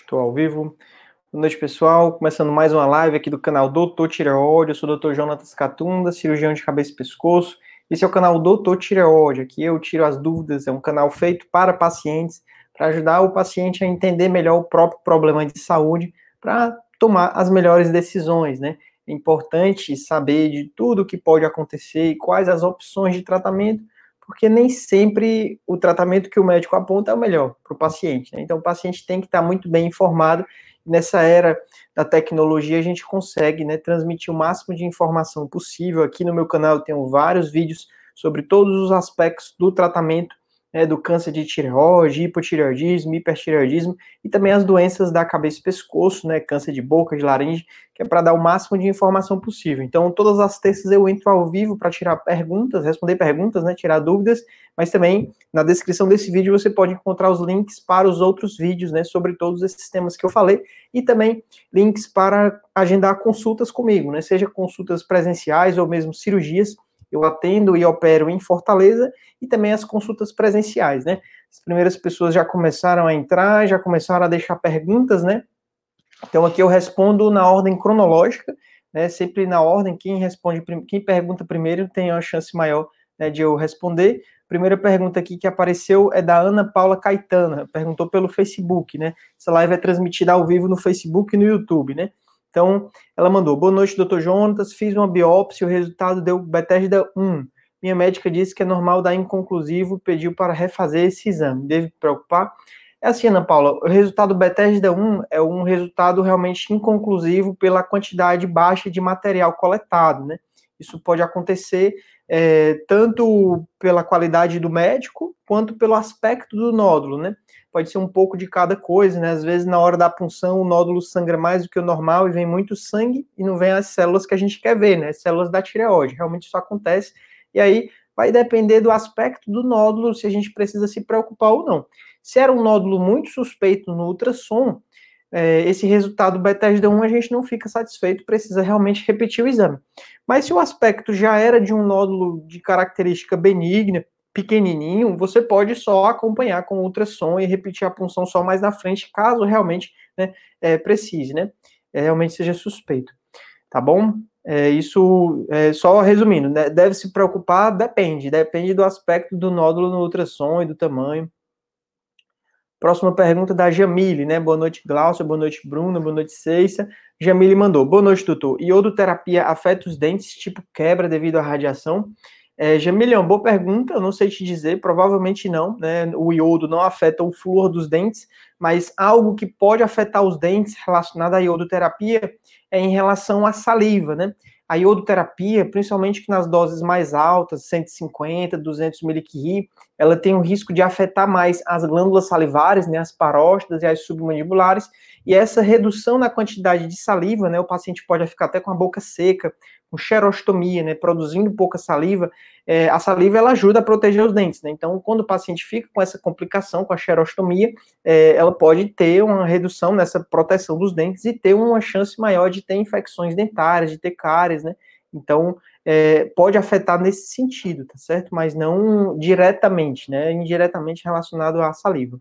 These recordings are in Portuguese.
Estou ao vivo. Boa noite, pessoal. Começando mais uma live aqui do canal Doutor Tireoide. Eu sou o Dr. Jonatas Catunda, cirurgião de cabeça e pescoço. Esse é o canal Doutor Tireoide. Aqui eu tiro as dúvidas. É um canal feito para pacientes, para ajudar o paciente a entender melhor o próprio problema de saúde, para tomar as melhores decisões, né? É importante saber de tudo o que pode acontecer e quais as opções de tratamento porque nem sempre o tratamento que o médico aponta é o melhor para o paciente. Né? Então, o paciente tem que estar muito bem informado. Nessa era da tecnologia, a gente consegue né, transmitir o máximo de informação possível. Aqui no meu canal eu tenho vários vídeos sobre todos os aspectos do tratamento né, do câncer de tireoide, hipotireoidismo, hipertireoidismo e também as doenças da cabeça e pescoço, né, câncer de boca, de laringe, que é para dar o máximo de informação possível. Então, todas as terças eu entro ao vivo para tirar perguntas, responder perguntas, né, tirar dúvidas, mas também na descrição desse vídeo você pode encontrar os links para os outros vídeos, né, sobre todos esses temas que eu falei e também links para agendar consultas comigo, né, seja consultas presenciais ou mesmo cirurgias eu atendo e opero em Fortaleza e também as consultas presenciais, né? As primeiras pessoas já começaram a entrar, já começaram a deixar perguntas, né? Então aqui eu respondo na ordem cronológica, né? Sempre na ordem, quem responde, quem pergunta primeiro tem uma chance maior né, de eu responder. Primeira pergunta aqui que apareceu é da Ana Paula Caetana, perguntou pelo Facebook, né? Essa live é transmitida ao vivo no Facebook e no YouTube, né? Então, ela mandou: Boa noite, doutor Jonatas. Fiz uma biópsia, o resultado deu Bethesda 1. Minha médica disse que é normal dar inconclusivo, pediu para refazer esse exame. Deve preocupar? É assim, Ana Paula, o resultado Bethesda 1 é um resultado realmente inconclusivo pela quantidade baixa de material coletado, né? Isso pode acontecer é, tanto pela qualidade do médico, quanto pelo aspecto do nódulo, né? pode ser um pouco de cada coisa, né? Às vezes, na hora da punção, o nódulo sangra mais do que o normal e vem muito sangue e não vem as células que a gente quer ver, né? As células da tireoide. Realmente isso acontece. E aí vai depender do aspecto do nódulo, se a gente precisa se preocupar ou não. Se era um nódulo muito suspeito no ultrassom, é, esse resultado Bethesda 1 a gente não fica satisfeito, precisa realmente repetir o exame. Mas se o aspecto já era de um nódulo de característica benigna, pequenininho, você pode só acompanhar com ultrassom e repetir a punção só mais na frente, caso realmente né, é, precise, né? É, realmente seja suspeito. Tá bom? É, isso, é, só resumindo, né, deve se preocupar, depende, depende do aspecto do nódulo no ultrassom e do tamanho. Próxima pergunta da Jamile, né? Boa noite, Glaucia, boa noite, Bruna, boa noite, Ceissa. Jamile mandou, boa noite, doutor. Iodoterapia afeta os dentes, tipo quebra devido à radiação? É, Jamilião, boa pergunta, eu não sei te dizer, provavelmente não, né? O iodo não afeta o flúor dos dentes, mas algo que pode afetar os dentes relacionado à iodoterapia é em relação à saliva, né? A iodoterapia, principalmente que nas doses mais altas, 150, 200 miliquiri, ela tem o risco de afetar mais as glândulas salivares, né, as parótidas e as submandibulares, e essa redução na quantidade de saliva, né, o paciente pode ficar até com a boca seca, com xerostomia, né, produzindo pouca saliva, é, a saliva ela ajuda a proteger os dentes, né? Então, quando o paciente fica com essa complicação, com a xerostomia, é, ela pode ter uma redução nessa proteção dos dentes e ter uma chance maior de ter infecções dentárias, de ter cáries, né? Então, é, pode afetar nesse sentido, tá certo? Mas não diretamente, né? Indiretamente relacionado à saliva.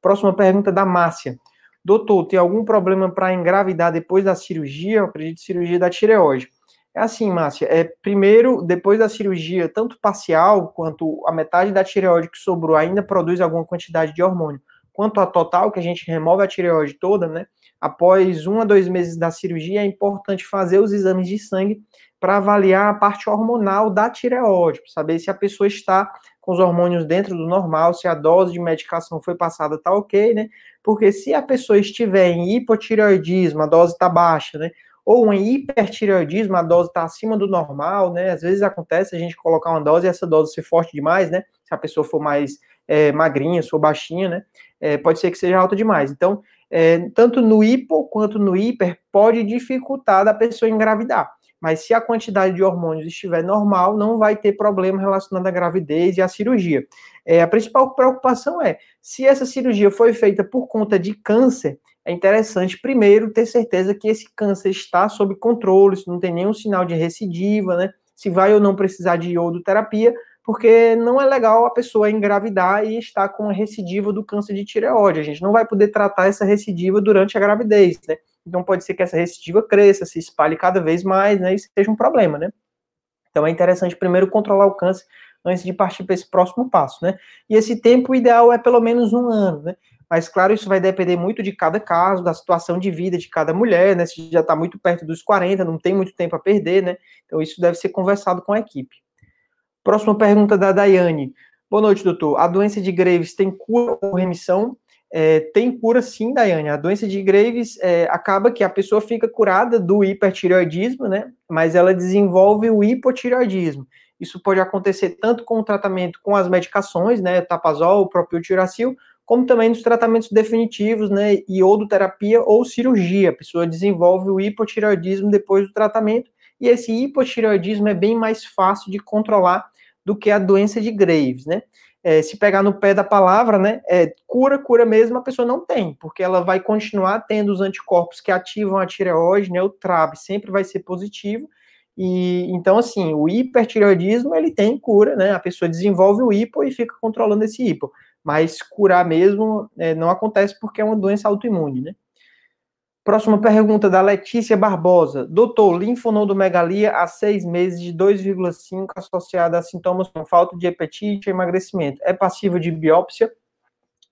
Próxima pergunta da Márcia. Doutor, tem algum problema para engravidar depois da cirurgia? Eu acredito cirurgia da tireoide. É assim, Márcia, é, primeiro, depois da cirurgia, tanto parcial quanto a metade da tireoide que sobrou ainda produz alguma quantidade de hormônio, quanto a total, que a gente remove a tireoide toda, né? Após um a dois meses da cirurgia, é importante fazer os exames de sangue para avaliar a parte hormonal da tireoide, para saber se a pessoa está com os hormônios dentro do normal, se a dose de medicação foi passada, tá ok, né? Porque se a pessoa estiver em hipotireoidismo, a dose está baixa, né? ou um hipertireoidismo, a dose está acima do normal, né? Às vezes acontece a gente colocar uma dose e essa dose ser forte demais, né? Se a pessoa for mais é, magrinha, for baixinha, né? É, pode ser que seja alta demais. Então, é, tanto no hipo quanto no hiper pode dificultar da pessoa engravidar. Mas se a quantidade de hormônios estiver normal, não vai ter problema relacionado à gravidez e à cirurgia. É, a principal preocupação é se essa cirurgia foi feita por conta de câncer, é interessante primeiro ter certeza que esse câncer está sob controle, se não tem nenhum sinal de recidiva, né? Se vai ou não precisar de iodoterapia, porque não é legal a pessoa engravidar e estar com a recidiva do câncer de tireoide. A gente não vai poder tratar essa recidiva durante a gravidez, né? Então pode ser que essa recidiva cresça, se espalhe cada vez mais, né? E seja um problema, né? Então é interessante primeiro controlar o câncer antes de partir para esse próximo passo, né? E esse tempo ideal é pelo menos um ano, né? Mas, claro, isso vai depender muito de cada caso, da situação de vida de cada mulher, né? Se já está muito perto dos 40, não tem muito tempo a perder, né? Então, isso deve ser conversado com a equipe. Próxima pergunta da Daiane. Boa noite, doutor. A doença de Graves tem cura ou remissão? É, tem cura sim, Daiane. A doença de Graves é, acaba que a pessoa fica curada do hipertireoidismo, né? Mas ela desenvolve o hipotireoidismo. Isso pode acontecer tanto com o tratamento com as medicações, né? Tapazol, o próprio tiracil, como também nos tratamentos definitivos, né, iodoterapia ou cirurgia. A pessoa desenvolve o hipotireoidismo depois do tratamento, e esse hipotireoidismo é bem mais fácil de controlar do que a doença de Graves, né? É, se pegar no pé da palavra, né, é, cura, cura mesmo, a pessoa não tem, porque ela vai continuar tendo os anticorpos que ativam a tireoide, né, o TRAB sempre vai ser positivo, e então, assim, o hipertireoidismo, ele tem cura, né, a pessoa desenvolve o hipo e fica controlando esse hipo mas curar mesmo é, não acontece porque é uma doença autoimune, né? Próxima pergunta da Letícia Barbosa. Doutor, linfonodomegalia há seis meses de 2,5 associada a sintomas com falta de apetite e emagrecimento. É passível de biópsia?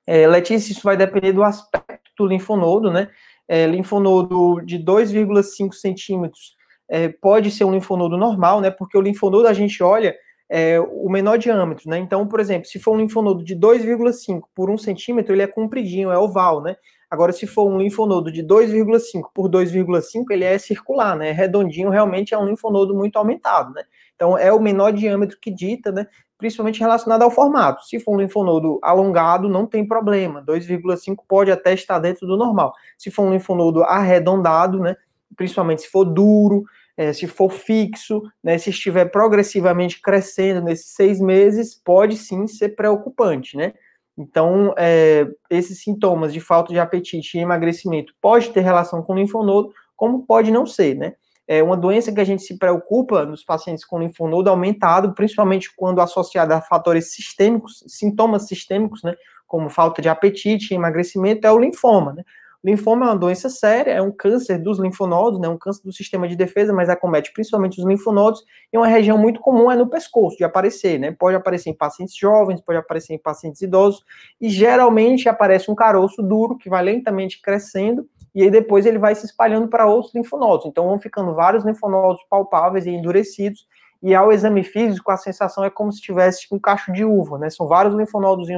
É, Letícia, isso vai depender do aspecto do linfonodo, né? É, linfonodo de 2,5 centímetros é, pode ser um linfonodo normal, né? Porque o linfonodo a gente olha é, o menor diâmetro, né? Então, por exemplo, se for um linfonodo de 2,5 por 1 centímetro, ele é compridinho, é oval, né? Agora, se for um linfonodo de 2,5 por 2,5, ele é circular, né? Redondinho, realmente é um linfonodo muito aumentado, né? Então, é o menor diâmetro que dita, né? Principalmente relacionado ao formato. Se for um linfonodo alongado, não tem problema. 2,5 pode até estar dentro do normal. Se for um linfonodo arredondado, né? Principalmente se for duro, é, se for fixo, né, se estiver progressivamente crescendo nesses seis meses, pode sim ser preocupante, né? Então, é, esses sintomas de falta de apetite e emagrecimento pode ter relação com linfonodo, como pode não ser, né? É uma doença que a gente se preocupa nos pacientes com linfonodo aumentado, principalmente quando associada a fatores sistêmicos, sintomas sistêmicos, né? Como falta de apetite e emagrecimento, é o linfoma, né? Linfoma é uma doença séria, é um câncer dos linfonodos, né, um câncer do sistema de defesa, mas acomete principalmente os linfonodos, e uma região muito comum é no pescoço, de aparecer, né, pode aparecer em pacientes jovens, pode aparecer em pacientes idosos, e geralmente aparece um caroço duro, que vai lentamente crescendo, e aí depois ele vai se espalhando para outros linfonodos, então vão ficando vários linfonodos palpáveis e endurecidos, e ao exame físico a sensação é como se tivesse um cacho de uva, né, são vários linfonodos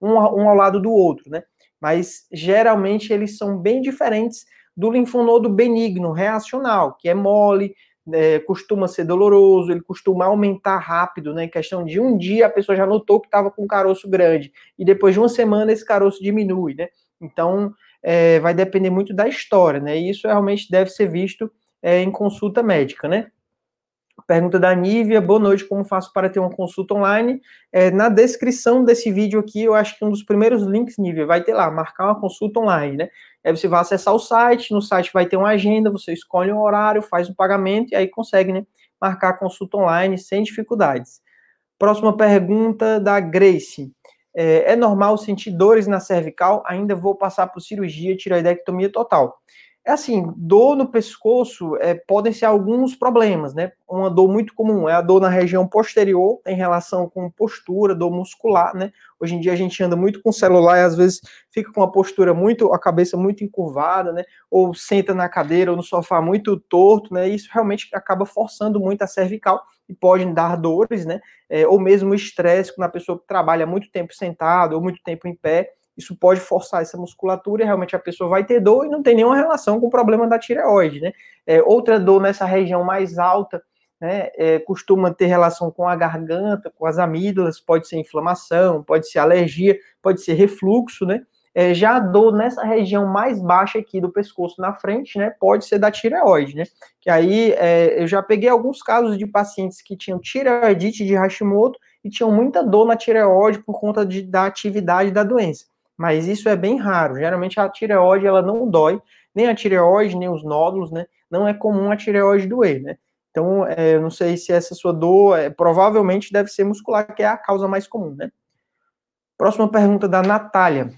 um, um ao lado do outro, né, mas geralmente eles são bem diferentes do linfonodo benigno reacional, que é mole, é, costuma ser doloroso, ele costuma aumentar rápido, né? Em questão de um dia a pessoa já notou que estava com um caroço grande, e depois de uma semana esse caroço diminui, né? Então é, vai depender muito da história, né? E isso realmente deve ser visto é, em consulta médica, né? Pergunta da Nívia, boa noite, como faço para ter uma consulta online? É, na descrição desse vídeo aqui, eu acho que um dos primeiros links, Nívia, vai ter lá, marcar uma consulta online, né? Aí você vai acessar o site, no site vai ter uma agenda, você escolhe um horário, faz o pagamento e aí consegue, né, marcar a consulta online sem dificuldades. Próxima pergunta da Grace. É, é normal sentir dores na cervical? Ainda vou passar por cirurgia, tiroidectomia total. É assim, dor no pescoço é, podem ser alguns problemas, né? Uma dor muito comum é a dor na região posterior, tem relação com postura, dor muscular, né? Hoje em dia a gente anda muito com celular e às vezes fica com a postura muito, a cabeça muito encurvada, né? Ou senta na cadeira ou no sofá muito torto, né? Isso realmente acaba forçando muito a cervical e pode dar dores, né? É, ou mesmo estresse, quando a pessoa trabalha muito tempo sentado ou muito tempo em pé isso pode forçar essa musculatura e realmente a pessoa vai ter dor e não tem nenhuma relação com o problema da tireoide, né? É, outra dor nessa região mais alta, né, é, costuma ter relação com a garganta, com as amígdalas, pode ser inflamação, pode ser alergia, pode ser refluxo, né? É, já a dor nessa região mais baixa aqui do pescoço na frente, né, pode ser da tireoide, né? Que aí é, eu já peguei alguns casos de pacientes que tinham tireoidite de Hashimoto e tinham muita dor na tireoide por conta de, da atividade da doença mas isso é bem raro. Geralmente a tireoide ela não dói, nem a tireoide, nem os nódulos, né? Não é comum a tireoide doer, né? Então, é, eu não sei se essa sua dor, é, provavelmente deve ser muscular, que é a causa mais comum, né? Próxima pergunta da Natália.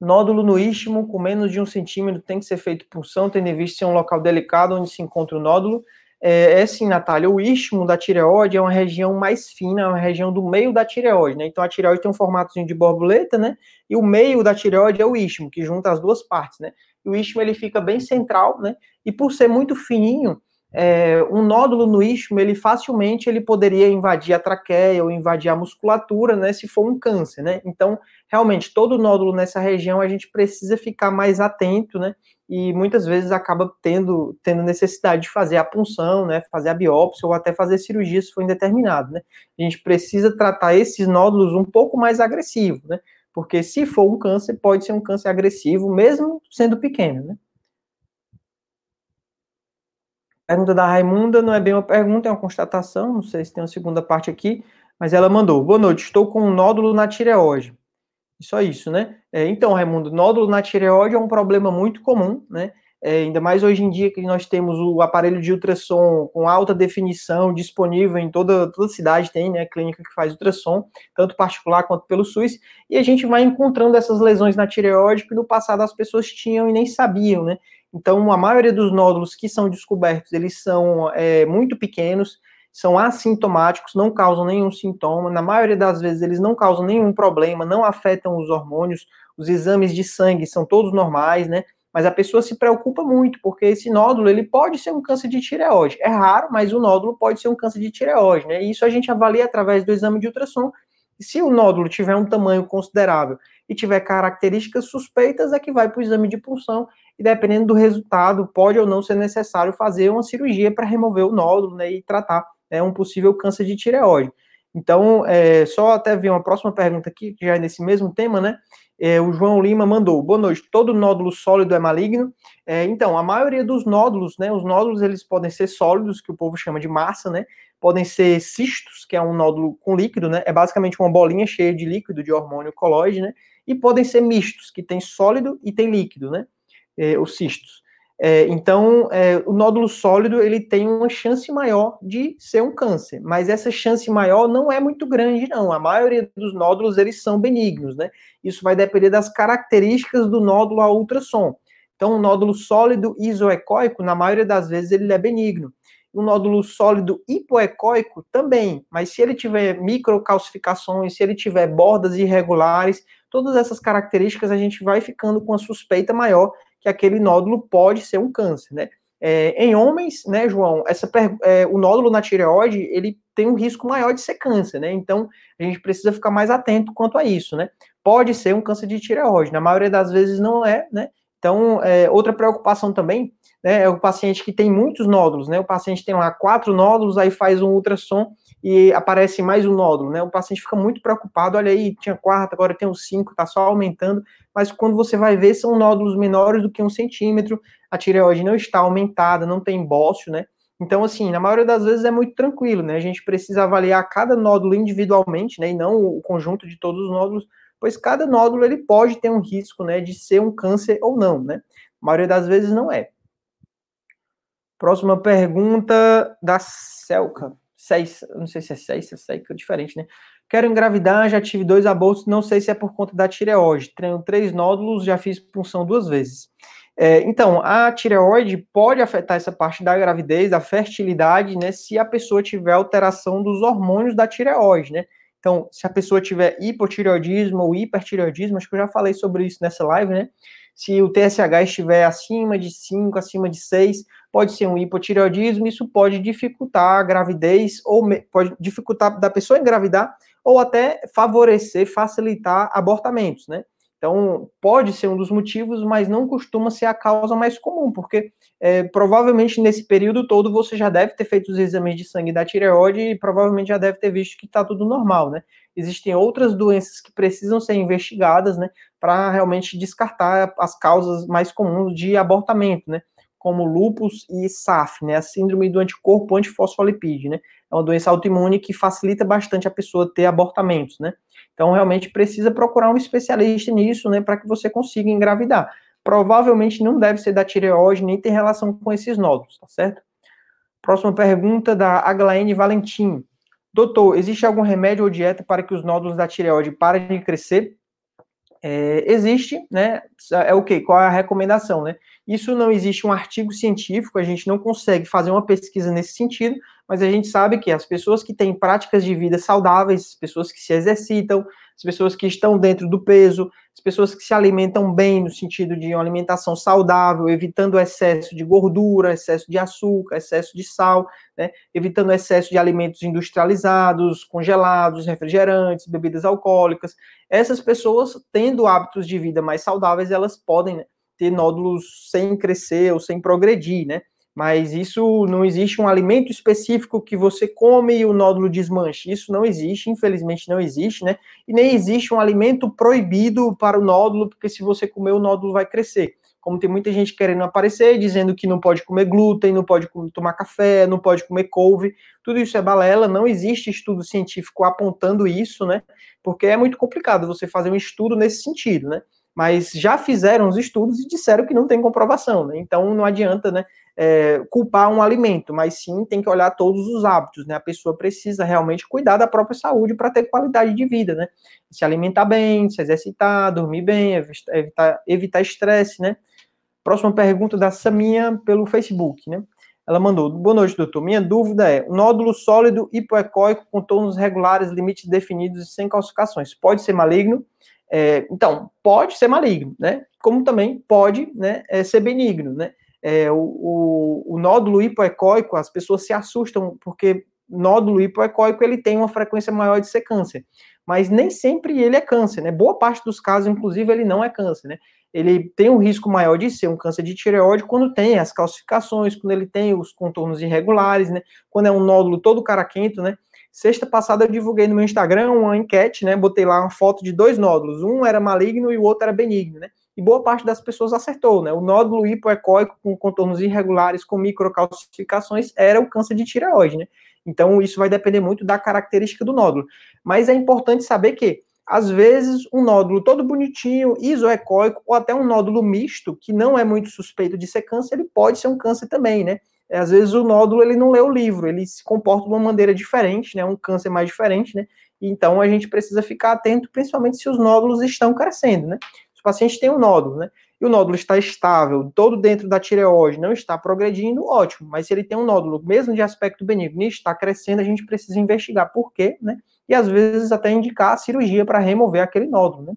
Nódulo no istmo com menos de um centímetro tem que ser feito punção, tendo em vista ser um local delicado onde se encontra o nódulo. É, é sim, Natália, o istmo da tireoide é uma região mais fina, é uma região do meio da tireoide, né? Então a tireoide tem um formatozinho de borboleta, né? E o meio da tireoide é o istmo, que junta as duas partes, né? E o istmo ele fica bem central, né? E por ser muito fininho, é, um nódulo no istmo, ele facilmente ele poderia invadir a traqueia ou invadir a musculatura, né, se for um câncer, né? Então, realmente, todo nódulo nessa região a gente precisa ficar mais atento, né? E muitas vezes acaba tendo, tendo necessidade de fazer a punção, né, fazer a biópsia ou até fazer cirurgia se for indeterminado, né? A gente precisa tratar esses nódulos um pouco mais agressivo, né? Porque se for um câncer, pode ser um câncer agressivo, mesmo sendo pequeno, né? Pergunta da Raimunda não é bem uma pergunta, é uma constatação. Não sei se tem uma segunda parte aqui, mas ela mandou: Boa noite, estou com um nódulo na tireoide. Só isso, né? É, então, Raimundo, nódulo na tireoide é um problema muito comum, né? É, ainda mais hoje em dia que nós temos o aparelho de ultrassom com alta definição disponível em toda, toda cidade, tem, né? Clínica que faz ultrassom, tanto particular quanto pelo SUS, e a gente vai encontrando essas lesões na tireoide que no passado as pessoas tinham e nem sabiam, né? Então, a maioria dos nódulos que são descobertos, eles são é, muito pequenos, são assintomáticos, não causam nenhum sintoma. Na maioria das vezes, eles não causam nenhum problema, não afetam os hormônios. Os exames de sangue são todos normais, né? Mas a pessoa se preocupa muito, porque esse nódulo, ele pode ser um câncer de tireoide. É raro, mas o nódulo pode ser um câncer de tireoide, né? E isso a gente avalia através do exame de ultrassom. E se o nódulo tiver um tamanho considerável e tiver características suspeitas, é que vai para o exame de punção e dependendo do resultado, pode ou não ser necessário fazer uma cirurgia para remover o nódulo né, e tratar né, um possível câncer de tireoide. Então, é, só até ver uma próxima pergunta aqui, que já é nesse mesmo tema, né? É, o João Lima mandou, boa noite, todo nódulo sólido é maligno? É, então, a maioria dos nódulos, né, os nódulos eles podem ser sólidos, que o povo chama de massa, né, podem ser cistos, que é um nódulo com líquido, né, é basicamente uma bolinha cheia de líquido, de hormônio colóide, né, e podem ser mistos, que tem sólido e tem líquido, né, é, os cistos. É, então, é, o nódulo sólido ele tem uma chance maior de ser um câncer, mas essa chance maior não é muito grande, não. A maioria dos nódulos eles são benignos, né? Isso vai depender das características do nódulo a ultrassom. Então, o nódulo sólido isoecóico, na maioria das vezes, ele é benigno. O nódulo sólido hipoecóico também, mas se ele tiver microcalcificações, se ele tiver bordas irregulares, todas essas características a gente vai ficando com a suspeita maior que aquele nódulo pode ser um câncer, né? É, em homens, né, João, essa, é, o nódulo na tireoide, ele tem um risco maior de ser câncer, né? Então, a gente precisa ficar mais atento quanto a isso, né? Pode ser um câncer de tireoide, na maioria das vezes não é, né? Então, é, outra preocupação também né, é o paciente que tem muitos nódulos, né? O paciente tem lá quatro nódulos, aí faz um ultrassom e aparece mais um nódulo, né? O paciente fica muito preocupado, olha aí, tinha quatro, agora tem uns cinco, tá só aumentando, mas quando você vai ver, são nódulos menores do que um centímetro, a tireoide não está aumentada, não tem bócio, né? Então, assim, na maioria das vezes é muito tranquilo, né? A gente precisa avaliar cada nódulo individualmente, né? E não o conjunto de todos os nódulos, pois cada nódulo ele pode ter um risco, né? De ser um câncer ou não, né? A maioria das vezes não é. Próxima pergunta da Celca seis, não sei se é seis, se é seis, que é diferente, né? Quero engravidar, já tive dois abortos, não sei se é por conta da tireoide. Tenho três nódulos, já fiz punção duas vezes. É, então, a tireoide pode afetar essa parte da gravidez, da fertilidade, né? Se a pessoa tiver alteração dos hormônios da tireoide, né? Então, se a pessoa tiver hipotireoidismo ou hipertireoidismo, acho que eu já falei sobre isso nessa live, né? Se o TSH estiver acima de 5, acima de 6, pode ser um hipotireoidismo, isso pode dificultar a gravidez, ou pode dificultar da pessoa engravidar, ou até favorecer, facilitar abortamentos, né? Então, pode ser um dos motivos, mas não costuma ser a causa mais comum, porque é, provavelmente nesse período todo você já deve ter feito os exames de sangue da tireoide e provavelmente já deve ter visto que está tudo normal, né? Existem outras doenças que precisam ser investigadas, né, para realmente descartar as causas mais comuns de abortamento, né? Como lupus e SAF, né, a síndrome do anticorpo antifosfolipídio, né, é uma doença autoimune que facilita bastante a pessoa ter abortamentos, né, então realmente precisa procurar um especialista nisso, né, para que você consiga engravidar. Provavelmente não deve ser da tireoide, nem tem relação com esses nódulos, tá certo? Próxima pergunta da Aglaene Valentim. Doutor, existe algum remédio ou dieta para que os nódulos da tireoide parem de crescer? É, existe, né? É o que? Qual é a recomendação, né? Isso não existe um artigo científico, a gente não consegue fazer uma pesquisa nesse sentido, mas a gente sabe que as pessoas que têm práticas de vida saudáveis, as pessoas que se exercitam, as pessoas que estão dentro do peso, as pessoas que se alimentam bem no sentido de uma alimentação saudável, evitando excesso de gordura, excesso de açúcar, excesso de sal, né? evitando excesso de alimentos industrializados, congelados, refrigerantes, bebidas alcoólicas. Essas pessoas, tendo hábitos de vida mais saudáveis, elas podem né, ter nódulos sem crescer ou sem progredir, né? Mas isso não existe um alimento específico que você come e o nódulo desmanche. Isso não existe, infelizmente não existe, né? E nem existe um alimento proibido para o nódulo, porque se você comer, o nódulo vai crescer. Como tem muita gente querendo aparecer, dizendo que não pode comer glúten, não pode tomar café, não pode comer couve, tudo isso é balela, não existe estudo científico apontando isso, né? Porque é muito complicado você fazer um estudo nesse sentido, né? Mas já fizeram os estudos e disseram que não tem comprovação, né? Então não adianta, né? é, culpar um alimento, mas sim tem que olhar todos os hábitos, né? A pessoa precisa realmente cuidar da própria saúde para ter qualidade de vida, né? Se alimentar bem, se exercitar, dormir bem, evitar evitar estresse, né? Próxima pergunta da Saminha pelo Facebook, né? Ela mandou: Boa noite, doutor. Minha dúvida é: nódulo sólido hipoecóico com tons regulares, limites definidos e sem calcificações, pode ser maligno? É, então, pode ser maligno, né? Como também pode né, é, ser benigno, né? é, o, o, o, nódulo hipoecóico, as pessoas se assustam porque nódulo hipoecóico ele tem uma frequência maior de ser câncer, mas nem sempre ele é câncer, né? Boa parte dos casos, inclusive, ele não é câncer, né? Ele tem um risco maior de ser um câncer de tireoide quando tem as calcificações, quando ele tem os contornos irregulares, né? Quando é um nódulo todo caraquento, né? Sexta passada eu divulguei no meu Instagram uma enquete, né? Botei lá uma foto de dois nódulos, um era maligno e o outro era benigno, né? e boa parte das pessoas acertou, né? O nódulo hipoecóico com contornos irregulares, com microcalcificações, era o câncer de tireoide, né? Então, isso vai depender muito da característica do nódulo. Mas é importante saber que, às vezes, um nódulo todo bonitinho, isoecóico, ou até um nódulo misto, que não é muito suspeito de ser câncer, ele pode ser um câncer também, né? Às vezes o nódulo, ele não lê o livro, ele se comporta de uma maneira diferente, né? Um câncer mais diferente, né? Então, a gente precisa ficar atento, principalmente se os nódulos estão crescendo, né? o paciente tem um nódulo, né? E o nódulo está estável, todo dentro da tireoide, não está progredindo, ótimo. Mas se ele tem um nódulo, mesmo de aspecto benigno, e está crescendo, a gente precisa investigar por quê, né? E às vezes até indicar a cirurgia para remover aquele nódulo, né?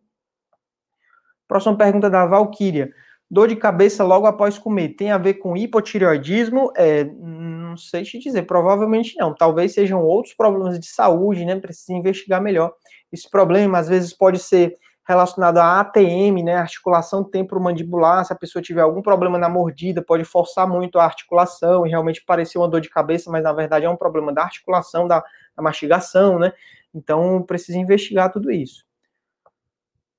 Próxima pergunta da Valkyria. Dor de cabeça logo após comer tem a ver com hipotireoidismo? É, não sei te dizer, provavelmente não. Talvez sejam outros problemas de saúde, né? Precisa investigar melhor. Esse problema às vezes pode ser relacionado à ATM, né, articulação temporomandibular, se a pessoa tiver algum problema na mordida, pode forçar muito a articulação e realmente parecer uma dor de cabeça, mas na verdade é um problema da articulação, da, da mastigação, né? Então precisa investigar tudo isso.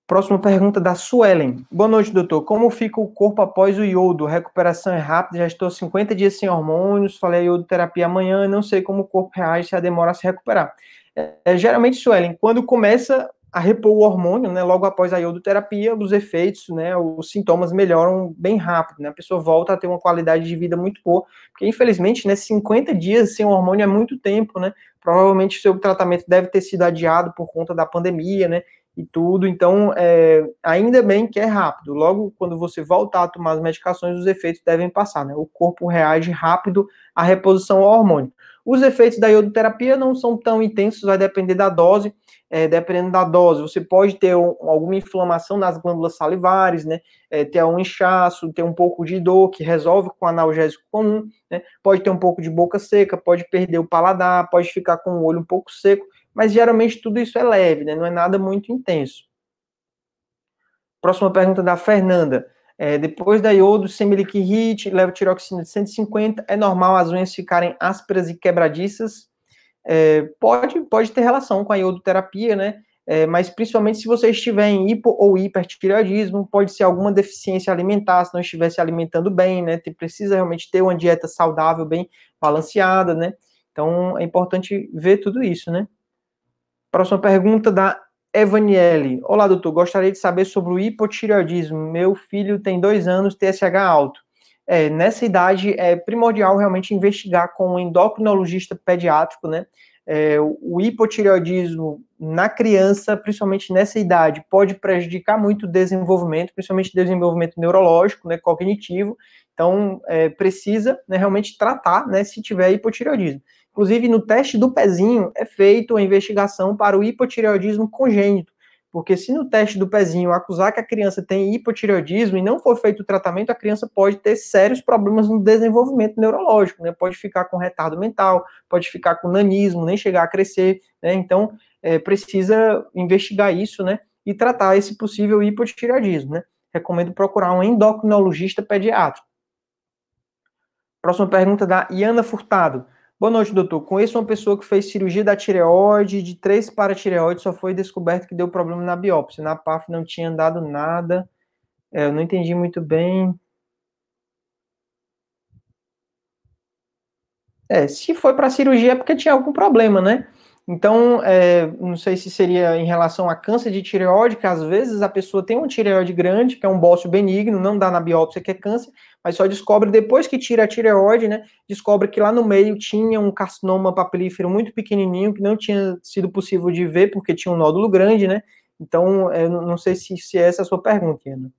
Próxima pergunta da Suelen. Boa noite, doutor. Como fica o corpo após o iodo? Recuperação é rápida, já estou 50 dias sem hormônios, falei iodoterapia amanhã, não sei como o corpo reage se a demora a se recuperar. É, geralmente, Suelen, quando começa a repor o hormônio, né, logo após a iodoterapia, os efeitos, né, os sintomas melhoram bem rápido, né, a pessoa volta a ter uma qualidade de vida muito boa, porque infelizmente, né, 50 dias sem hormônio é muito tempo, né, provavelmente seu tratamento deve ter sido adiado por conta da pandemia, né, e tudo, então, é, ainda bem que é rápido, logo quando você voltar a tomar as medicações, os efeitos devem passar, né, o corpo reage rápido à reposição ao hormônio. Os efeitos da iodoterapia não são tão intensos, vai depender da dose, é, dependendo da dose, você pode ter um, alguma inflamação nas glândulas salivares, né? É, ter um inchaço, ter um pouco de dor que resolve com analgésico comum, né? Pode ter um pouco de boca seca, pode perder o paladar, pode ficar com o olho um pouco seco, mas geralmente tudo isso é leve, né? Não é nada muito intenso. Próxima pergunta da Fernanda. É, depois da iodo, semiliquirite, levotiroxina de 150, é normal as unhas ficarem ásperas e quebradiças? É, pode, pode ter relação com a iodoterapia, né? É, mas principalmente se você estiver em hipo ou hipertireoidismo, pode ser alguma deficiência alimentar, se não estiver se alimentando bem, né? Tem, precisa realmente ter uma dieta saudável, bem balanceada, né? Então é importante ver tudo isso, né? Próxima pergunta da Evaniele. Olá, doutor. Gostaria de saber sobre o hipotireoidismo. Meu filho tem dois anos, TSH alto. é, nessa idade é primordial realmente investigar com um endocrinologista pediátrico, né? É, o hipotireoidismo na criança, principalmente nessa idade, pode prejudicar muito o desenvolvimento, principalmente o desenvolvimento neurológico, né, cognitivo. Então, é, precisa né, realmente tratar né, se tiver hipotireoidismo. Inclusive, no teste do pezinho é feita a investigação para o hipotireoidismo congênito, porque se no teste do pezinho acusar que a criança tem hipotireoidismo e não for feito o tratamento, a criança pode ter sérios problemas no desenvolvimento neurológico, né? Pode ficar com retardo mental, pode ficar com nanismo, nem chegar a crescer, né? Então, é, precisa investigar isso, né? E tratar esse possível hipotireoidismo, né? Recomendo procurar um endocrinologista pediátrico. Próxima pergunta da Iana Furtado. Boa noite, doutor. Conheço uma pessoa que fez cirurgia da tireoide, de três paratireoides, só foi descoberto que deu problema na biópsia. Na PAF não tinha dado nada. É, eu não entendi muito bem. É, se foi para cirurgia é porque tinha algum problema, né? Então, é, não sei se seria em relação a câncer de tireoide, que às vezes a pessoa tem uma tireoide grande, que é um bócio benigno, não dá na biópsia que é câncer, mas só descobre depois que tira a tireoide, né? Descobre que lá no meio tinha um carcinoma papilífero muito pequenininho, que não tinha sido possível de ver porque tinha um nódulo grande, né? Então, é, não sei se, se é essa a sua pergunta, Ana.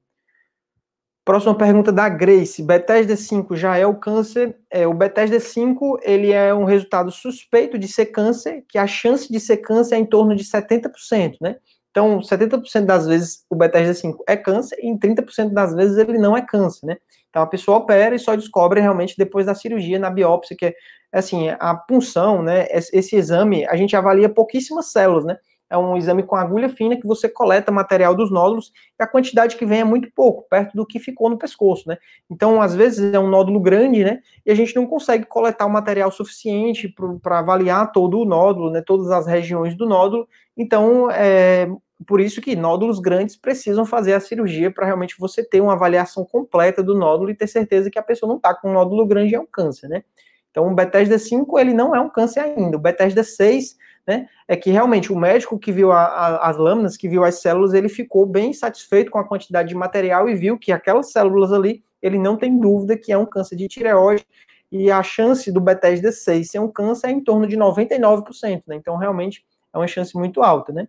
Próxima pergunta da Grace. Bethesda 5 já é o câncer? É, o Bethesda 5, ele é um resultado suspeito de ser câncer, que a chance de ser câncer é em torno de 70%, né? Então, 70% das vezes o Bethesda 5 é câncer e em 30% das vezes ele não é câncer, né? Então, a pessoa opera e só descobre realmente depois da cirurgia, na biópsia, que é, assim, a punção, né? Esse exame, a gente avalia pouquíssimas células, né? É um exame com agulha fina que você coleta material dos nódulos e a quantidade que vem é muito pouco, perto do que ficou no pescoço, né? Então, às vezes é um nódulo grande, né? E a gente não consegue coletar o material suficiente para avaliar todo o nódulo, né? Todas as regiões do nódulo. Então, é por isso que nódulos grandes precisam fazer a cirurgia para realmente você ter uma avaliação completa do nódulo e ter certeza que a pessoa não está com um nódulo grande e é um câncer, né? Então, o Bethesda 5, ele não é um câncer ainda. O Bethesda 6 né, é que realmente o médico que viu a, a, as lâminas, que viu as células, ele ficou bem satisfeito com a quantidade de material e viu que aquelas células ali, ele não tem dúvida que é um câncer de tireoide, e a chance do Bethesda 6 ser um câncer é em torno de 99%, né, então realmente é uma chance muito alta, né.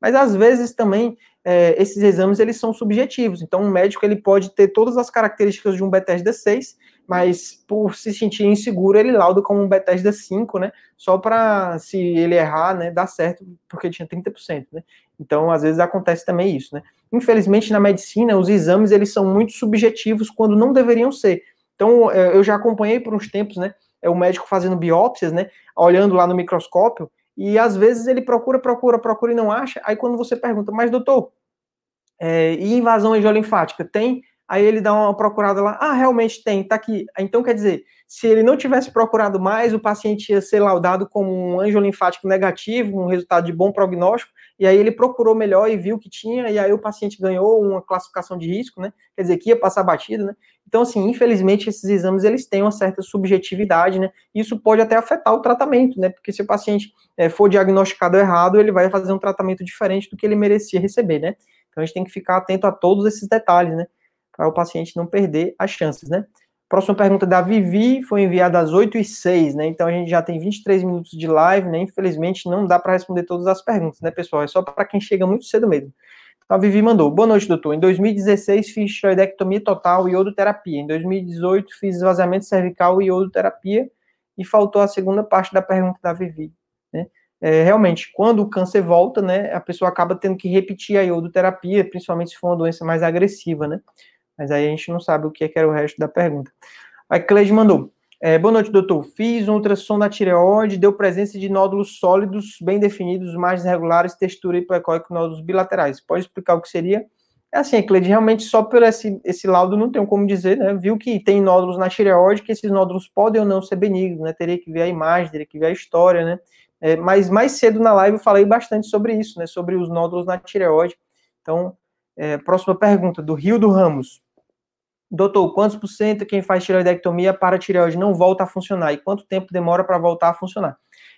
Mas às vezes também é, esses exames eles são subjetivos, então um médico ele pode ter todas as características de um Bethesda 6, mas por se sentir inseguro, ele lauda como um Bethesda 5, né? Só para, se ele errar, né, dar certo, porque tinha 30%, né? Então, às vezes acontece também isso, né? Infelizmente, na medicina, os exames, eles são muito subjetivos quando não deveriam ser. Então, é, eu já acompanhei por uns tempos, né, é o médico fazendo biópsias, né, olhando lá no microscópio, e às vezes ele procura, procura, procura e não acha, aí quando você pergunta, mas doutor, é, e invasão angiolinfática, tem? Aí ele dá uma procurada lá, ah, realmente tem, tá aqui. Então, quer dizer, se ele não tivesse procurado mais, o paciente ia ser laudado como um anjo linfático negativo, um resultado de bom prognóstico, e aí ele procurou melhor e viu que tinha, e aí o paciente ganhou uma classificação de risco, né? Quer dizer, que ia passar batida, né? Então, assim, infelizmente, esses exames, eles têm uma certa subjetividade, né? Isso pode até afetar o tratamento, né? Porque se o paciente é, for diagnosticado errado, ele vai fazer um tratamento diferente do que ele merecia receber, né? Então, a gente tem que ficar atento a todos esses detalhes, né? Para o paciente não perder as chances, né? Próxima pergunta da Vivi foi enviada às 8 e 6, né? Então a gente já tem 23 minutos de live, né? Infelizmente não dá para responder todas as perguntas, né, pessoal? É só para quem chega muito cedo mesmo. Então a Vivi mandou: Boa noite, doutor. Em 2016 fiz tiroidectomia total e iodoterapia. Em 2018 fiz esvaziamento cervical e iodoterapia. E faltou a segunda parte da pergunta da Vivi, né? É, realmente, quando o câncer volta, né, a pessoa acaba tendo que repetir a iodoterapia, principalmente se for uma doença mais agressiva, né? Mas aí a gente não sabe o que, é que era o resto da pergunta. A Cleide mandou. É, boa noite, doutor. Fiz um ultrassom da tireoide, deu presença de nódulos sólidos, bem definidos, margens regulares, textura hipoecóica nódulos bilaterais. Pode explicar o que seria? É assim, Cleide, realmente só por esse, esse laudo não tem como dizer, né? Viu que tem nódulos na tireoide, que esses nódulos podem ou não ser benignos, né? Teria que ver a imagem, teria que ver a história, né? É, mas mais cedo na live eu falei bastante sobre isso, né? Sobre os nódulos na tireoide. Então, é, próxima pergunta, do Rio do Ramos. Doutor, quantos por cento quem faz tireoidectomia para tireoide não volta a funcionar? E quanto tempo demora para voltar a funcionar?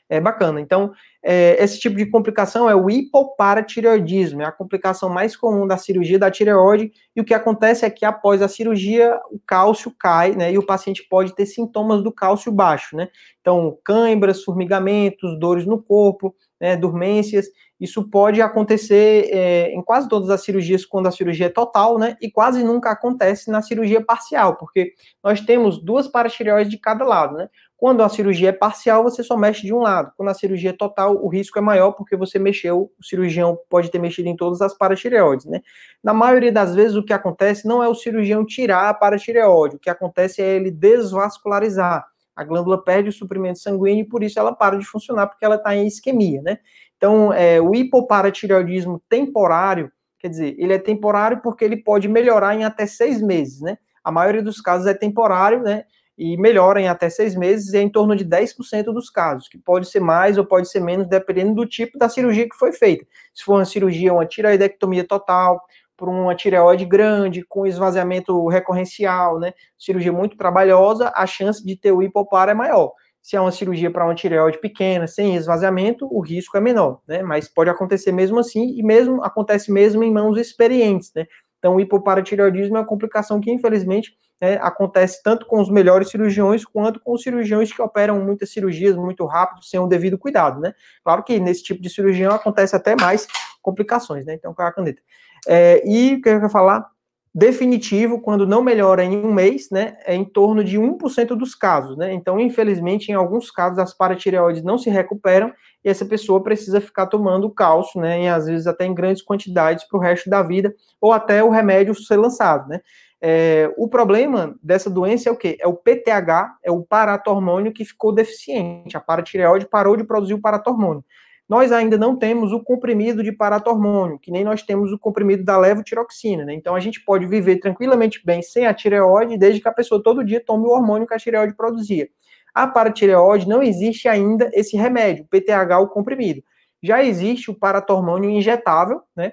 É bacana. Então, é, esse tipo de complicação é o hipoparatireoidismo, é a complicação mais comum da cirurgia da tireoide, e o que acontece é que após a cirurgia o cálcio cai, né, e o paciente pode ter sintomas do cálcio baixo, né, então cãibras, formigamentos, dores no corpo, né, dormências, isso pode acontecer é, em quase todas as cirurgias quando a cirurgia é total, né, e quase nunca acontece na cirurgia parcial, porque nós temos duas paratireoides de cada lado, né, quando a cirurgia é parcial, você só mexe de um lado. Quando a cirurgia é total, o risco é maior porque você mexeu, o cirurgião pode ter mexido em todas as paratireoides, né? Na maioria das vezes, o que acontece não é o cirurgião tirar a paratireoide, o que acontece é ele desvascularizar. A glândula perde o suprimento sanguíneo e por isso ela para de funcionar, porque ela está em isquemia, né? Então, é, o hipoparatireoidismo temporário, quer dizer, ele é temporário porque ele pode melhorar em até seis meses, né? A maioria dos casos é temporário, né? e melhora em até seis meses é em torno de 10% dos casos, que pode ser mais ou pode ser menos, dependendo do tipo da cirurgia que foi feita. Se for uma cirurgia, uma tireoidectomia total, por uma tireoide grande, com esvaziamento recorrencial, né, cirurgia muito trabalhosa, a chance de ter o hipopar é maior. Se é uma cirurgia para uma tireoide pequena, sem esvaziamento, o risco é menor, né, mas pode acontecer mesmo assim, e mesmo acontece mesmo em mãos experientes, né, então, o hipoparatireoidismo é uma complicação que, infelizmente, é, acontece tanto com os melhores cirurgiões quanto com os cirurgiões que operam muitas cirurgias muito rápido, sem o devido cuidado, né? Claro que nesse tipo de cirurgião acontece até mais complicações, né? Então, com a caneta. É, e o que eu quero falar? Definitivo, quando não melhora em um mês, né? É em torno de 1% dos casos, né? Então, infelizmente, em alguns casos, as paratireoides não se recuperam e essa pessoa precisa ficar tomando cálcio, né, e às vezes até em grandes quantidades para o resto da vida, ou até o remédio ser lançado, né. É, o problema dessa doença é o quê? É o PTH, é o paratormônio que ficou deficiente. A paratireoide parou de produzir o paratormônio. Nós ainda não temos o comprimido de paratormônio, que nem nós temos o comprimido da levotiroxina, né? Então a gente pode viver tranquilamente bem sem a tireoide, desde que a pessoa todo dia tome o hormônio que a tireoide produzia. A paratireoide não existe ainda esse remédio, PTH, o comprimido. Já existe o paratormônio injetável, né?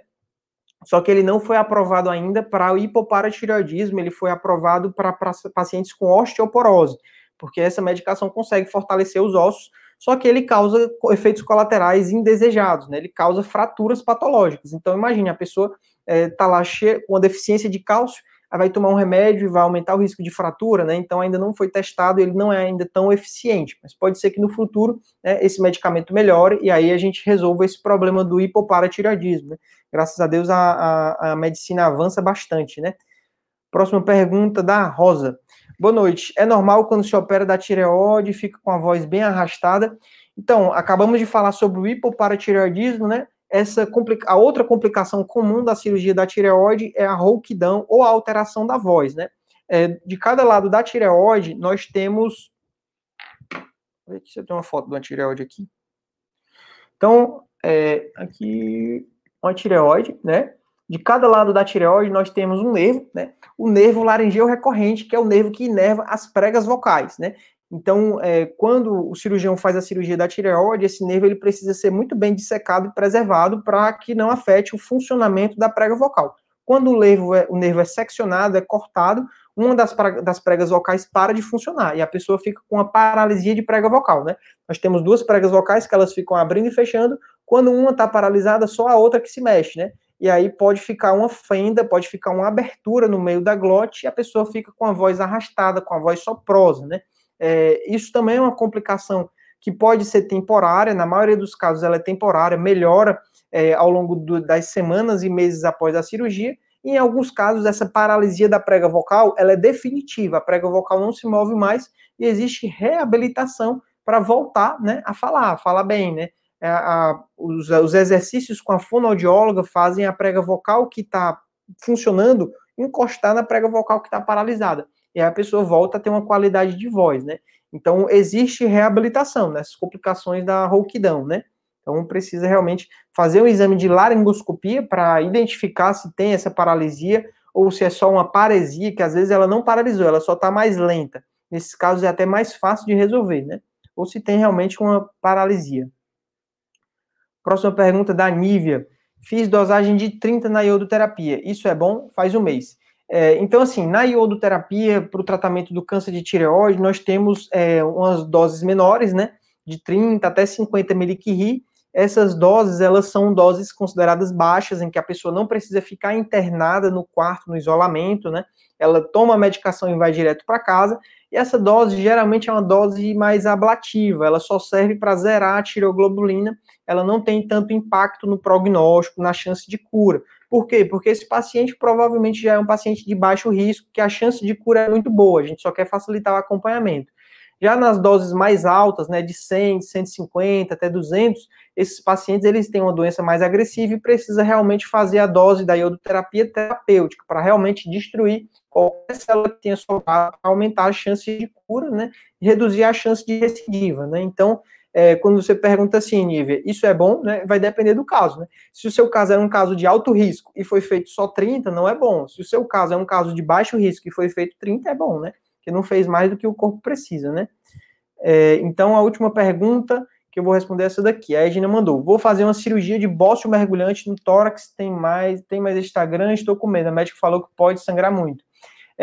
Só que ele não foi aprovado ainda para o hipoparatireoidismo, ele foi aprovado para pacientes com osteoporose, porque essa medicação consegue fortalecer os ossos, só que ele causa efeitos colaterais indesejados, né? Ele causa fraturas patológicas. Então, imagine, a pessoa está é, lá cheia, com uma deficiência de cálcio, vai tomar um remédio e vai aumentar o risco de fratura, né? Então ainda não foi testado, ele não é ainda tão eficiente, mas pode ser que no futuro né, esse medicamento melhore e aí a gente resolva esse problema do hipoparatireoidismo. Né? Graças a Deus a, a, a medicina avança bastante, né? Próxima pergunta da Rosa. Boa noite. É normal quando se opera da tireoide, fica com a voz bem arrastada? Então, acabamos de falar sobre o hipoparatireoidismo, né? essa a outra complicação comum da cirurgia da tireoide é a rouquidão ou a alteração da voz, né? É, de cada lado da tireoide, nós temos. Deixa eu ter uma foto de uma tireoide aqui. Então, é, aqui, uma tireoide, né? De cada lado da tireoide, nós temos um nervo, né? O nervo laringeu recorrente, que é o nervo que inerva as pregas vocais, né? Então, é, quando o cirurgião faz a cirurgia da tireoide, esse nervo ele precisa ser muito bem dissecado e preservado para que não afete o funcionamento da prega vocal. Quando o nervo é, o nervo é seccionado, é cortado, uma das, das pregas vocais para de funcionar e a pessoa fica com uma paralisia de prega vocal, né? Nós temos duas pregas vocais que elas ficam abrindo e fechando. Quando uma está paralisada, só a outra que se mexe, né? E aí pode ficar uma fenda, pode ficar uma abertura no meio da glote e a pessoa fica com a voz arrastada, com a voz soprosa, né? É, isso também é uma complicação que pode ser temporária, na maioria dos casos ela é temporária, melhora é, ao longo do, das semanas e meses após a cirurgia, em alguns casos essa paralisia da prega vocal ela é definitiva, a prega vocal não se move mais e existe reabilitação para voltar né, a falar, a falar bem, né? A, é, a, os, os, exercícios com a fonoaudióloga fazem a prega vocal que está funcionando encostar na prega vocal que está paralisada e aí a pessoa volta a ter uma qualidade de voz, né? Então, existe reabilitação nessas complicações da rouquidão, né? Então, precisa realmente fazer um exame de laringoscopia para identificar se tem essa paralisia ou se é só uma paresia, que às vezes ela não paralisou, ela só está mais lenta. Nesses casos é até mais fácil de resolver, né? Ou se tem realmente uma paralisia. Próxima pergunta da Nívia. Fiz dosagem de 30 na iodoterapia. Isso é bom? Faz um mês. É, então, assim, na iodoterapia, para o tratamento do câncer de tireoide, nós temos é, umas doses menores, né, de 30 até 50 miliquiri, essas doses, elas são doses consideradas baixas, em que a pessoa não precisa ficar internada no quarto, no isolamento, né? Ela toma a medicação e vai direto para casa, e essa dose geralmente é uma dose mais ablativa, ela só serve para zerar a tireoglobulina, ela não tem tanto impacto no prognóstico, na chance de cura. Por quê? Porque esse paciente provavelmente já é um paciente de baixo risco, que a chance de cura é muito boa, a gente só quer facilitar o acompanhamento. Já nas doses mais altas, né, de 100, 150 até 200, esses pacientes eles têm uma doença mais agressiva e precisa realmente fazer a dose da iodoterapia terapêutica para realmente destruir qualquer célula que tenha sobrado, aumentar a chance de cura, né, e reduzir a chance de recidiva, né. Então, é, quando você pergunta assim, Nívia, isso é bom, né? Vai depender do caso, né? Se o seu caso é um caso de alto risco e foi feito só 30, não é bom. Se o seu caso é um caso de baixo risco e foi feito 30, é bom, né? que não fez mais do que o corpo precisa, né? É, então, a última pergunta que eu vou responder é essa daqui. A Edna mandou: Vou fazer uma cirurgia de bócio mergulhante no tórax, tem mais, tem mais Instagram, estou com medo. A médica falou que pode sangrar muito.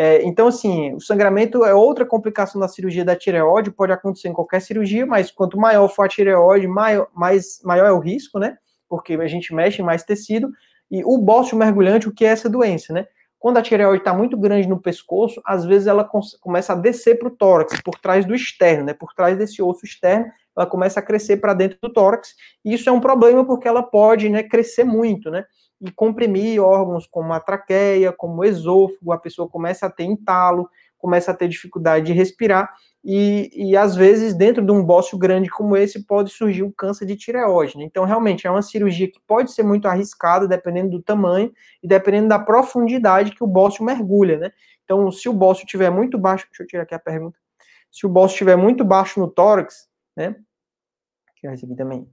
É, então, assim, o sangramento é outra complicação da cirurgia da tireoide, pode acontecer em qualquer cirurgia, mas quanto maior for a tireoide, maior, mais, maior é o risco, né? Porque a gente mexe em mais tecido. E o bócio mergulhante, o que é essa doença, né? Quando a tireoide está muito grande no pescoço, às vezes ela começa a descer para o tórax, por trás do externo, né? Por trás desse osso externo, ela começa a crescer para dentro do tórax. E isso é um problema porque ela pode, né, crescer muito, né? E comprimir órgãos como a traqueia, como o esôfago, a pessoa começa a ter entalo, começa a ter dificuldade de respirar. E, e às vezes, dentro de um bócio grande como esse, pode surgir o câncer de tireoide. Né? Então, realmente, é uma cirurgia que pode ser muito arriscada, dependendo do tamanho e dependendo da profundidade que o bócio mergulha, né? Então, se o bócio estiver muito baixo, deixa eu tirar aqui a pergunta. Se o bócio estiver muito baixo no tórax, né? Tirar esse aqui também.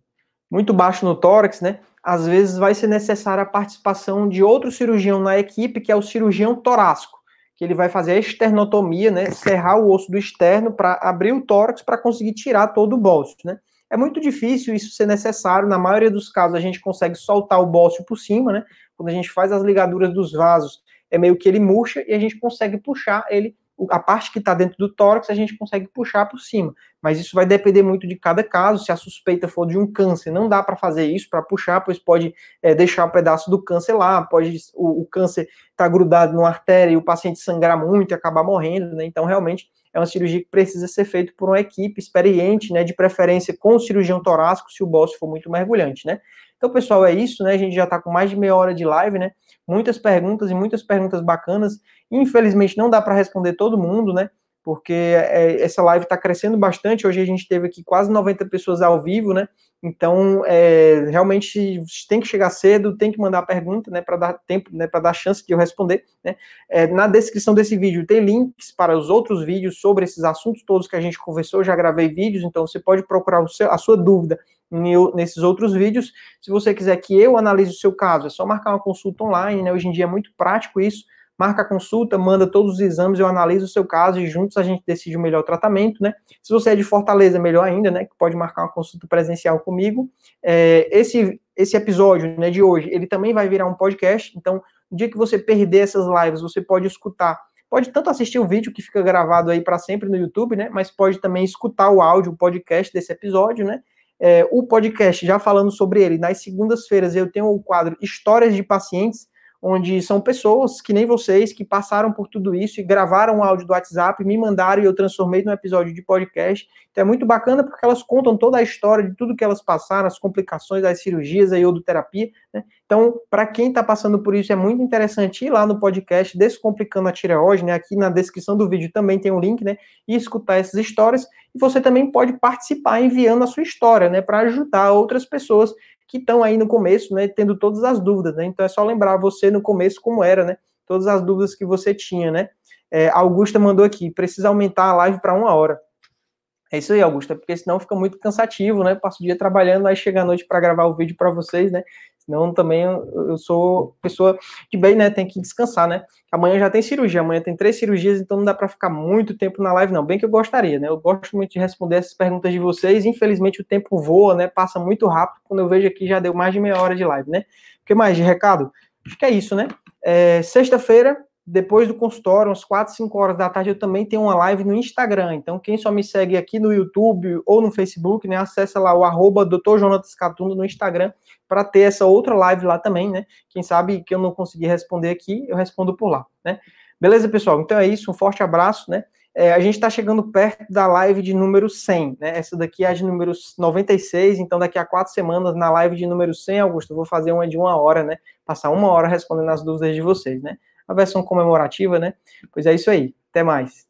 Muito baixo no tórax, né? Às vezes vai ser necessária a participação de outro cirurgião na equipe, que é o cirurgião torácico que ele vai fazer a esternotomia, né, serrar o osso do externo para abrir o tórax para conseguir tirar todo o bócio, né? É muito difícil isso ser necessário, na maioria dos casos a gente consegue soltar o bócio por cima, né? Quando a gente faz as ligaduras dos vasos, é meio que ele murcha e a gente consegue puxar ele a parte que está dentro do tórax a gente consegue puxar por cima, mas isso vai depender muito de cada caso. Se a suspeita for de um câncer, não dá para fazer isso para puxar, pois pode é, deixar o um pedaço do câncer lá, pode o, o câncer estar tá grudado numa artéria e o paciente sangrar muito e acabar morrendo, né? Então, realmente é uma cirurgia que precisa ser feita por uma equipe experiente, né? De preferência com o cirurgião torácico, se o bócio for muito mergulhante, né? Então, pessoal, é isso, né? A gente já está com mais de meia hora de live, né? Muitas perguntas e muitas perguntas bacanas. Infelizmente, não dá para responder todo mundo, né? Porque é, essa live está crescendo bastante. Hoje a gente teve aqui quase 90 pessoas ao vivo, né? Então, é, realmente tem que chegar cedo, tem que mandar a pergunta, né, para dar tempo, né, para dar chance de eu responder. Né? É, na descrição desse vídeo tem links para os outros vídeos sobre esses assuntos todos que a gente conversou. Já gravei vídeos, então você pode procurar seu, a sua dúvida nesses outros vídeos. Se você quiser que eu analise o seu caso, é só marcar uma consulta online, né? Hoje em dia é muito prático isso. Marca a consulta, manda todos os exames, eu analiso o seu caso e juntos a gente decide o melhor tratamento, né? Se você é de Fortaleza, melhor ainda, né? Que pode marcar uma consulta presencial comigo. É, esse, esse episódio né, de hoje, ele também vai virar um podcast, então, no dia que você perder essas lives, você pode escutar pode tanto assistir o vídeo que fica gravado aí para sempre no YouTube, né? Mas pode também escutar o áudio, o podcast desse episódio, né? É, o podcast, já falando sobre ele, nas segundas-feiras eu tenho o quadro Histórias de Pacientes, onde são pessoas que nem vocês, que passaram por tudo isso e gravaram um áudio do WhatsApp, me mandaram e eu transformei num episódio de podcast. Então é muito bacana porque elas contam toda a história de tudo que elas passaram, as complicações das cirurgias, a iodoterapia. Né? Então, para quem está passando por isso, é muito interessante ir lá no podcast Descomplicando a Tireoide, né? Aqui na descrição do vídeo também tem um link, né? E escutar essas histórias. E você também pode participar enviando a sua história, né? Para ajudar outras pessoas que estão aí no começo, né, tendo todas as dúvidas, né? Então é só lembrar você no começo como era, né? Todas as dúvidas que você tinha, né? É, Augusta mandou aqui, precisa aumentar a live para uma hora. É isso aí, Augusta, porque senão fica muito cansativo, né? Passo o dia trabalhando, aí chega a noite para gravar o vídeo para vocês, né? Senão também eu sou pessoa de bem, né? Tem que descansar, né? Amanhã já tem cirurgia, amanhã tem três cirurgias, então não dá para ficar muito tempo na live, não. Bem que eu gostaria, né? Eu gosto muito de responder essas perguntas de vocês. Infelizmente o tempo voa, né? Passa muito rápido. Quando eu vejo aqui já deu mais de meia hora de live, né? O que mais de recado? Acho que é isso, né? É, Sexta-feira depois do consultório, às 4, 5 horas da tarde, eu também tenho uma live no Instagram. Então, quem só me segue aqui no YouTube ou no Facebook, né, acessa lá o arroba Dr. Jonatas no Instagram para ter essa outra live lá também, né? Quem sabe que eu não consegui responder aqui, eu respondo por lá, né? Beleza, pessoal? Então é isso, um forte abraço, né? É, a gente está chegando perto da live de número 100, né? Essa daqui é a de número 96, então daqui a quatro semanas, na live de número 100, Augusto, eu vou fazer uma de uma hora, né? Passar uma hora respondendo as dúvidas de vocês, né? A versão comemorativa, né? Pois é isso aí. Até mais.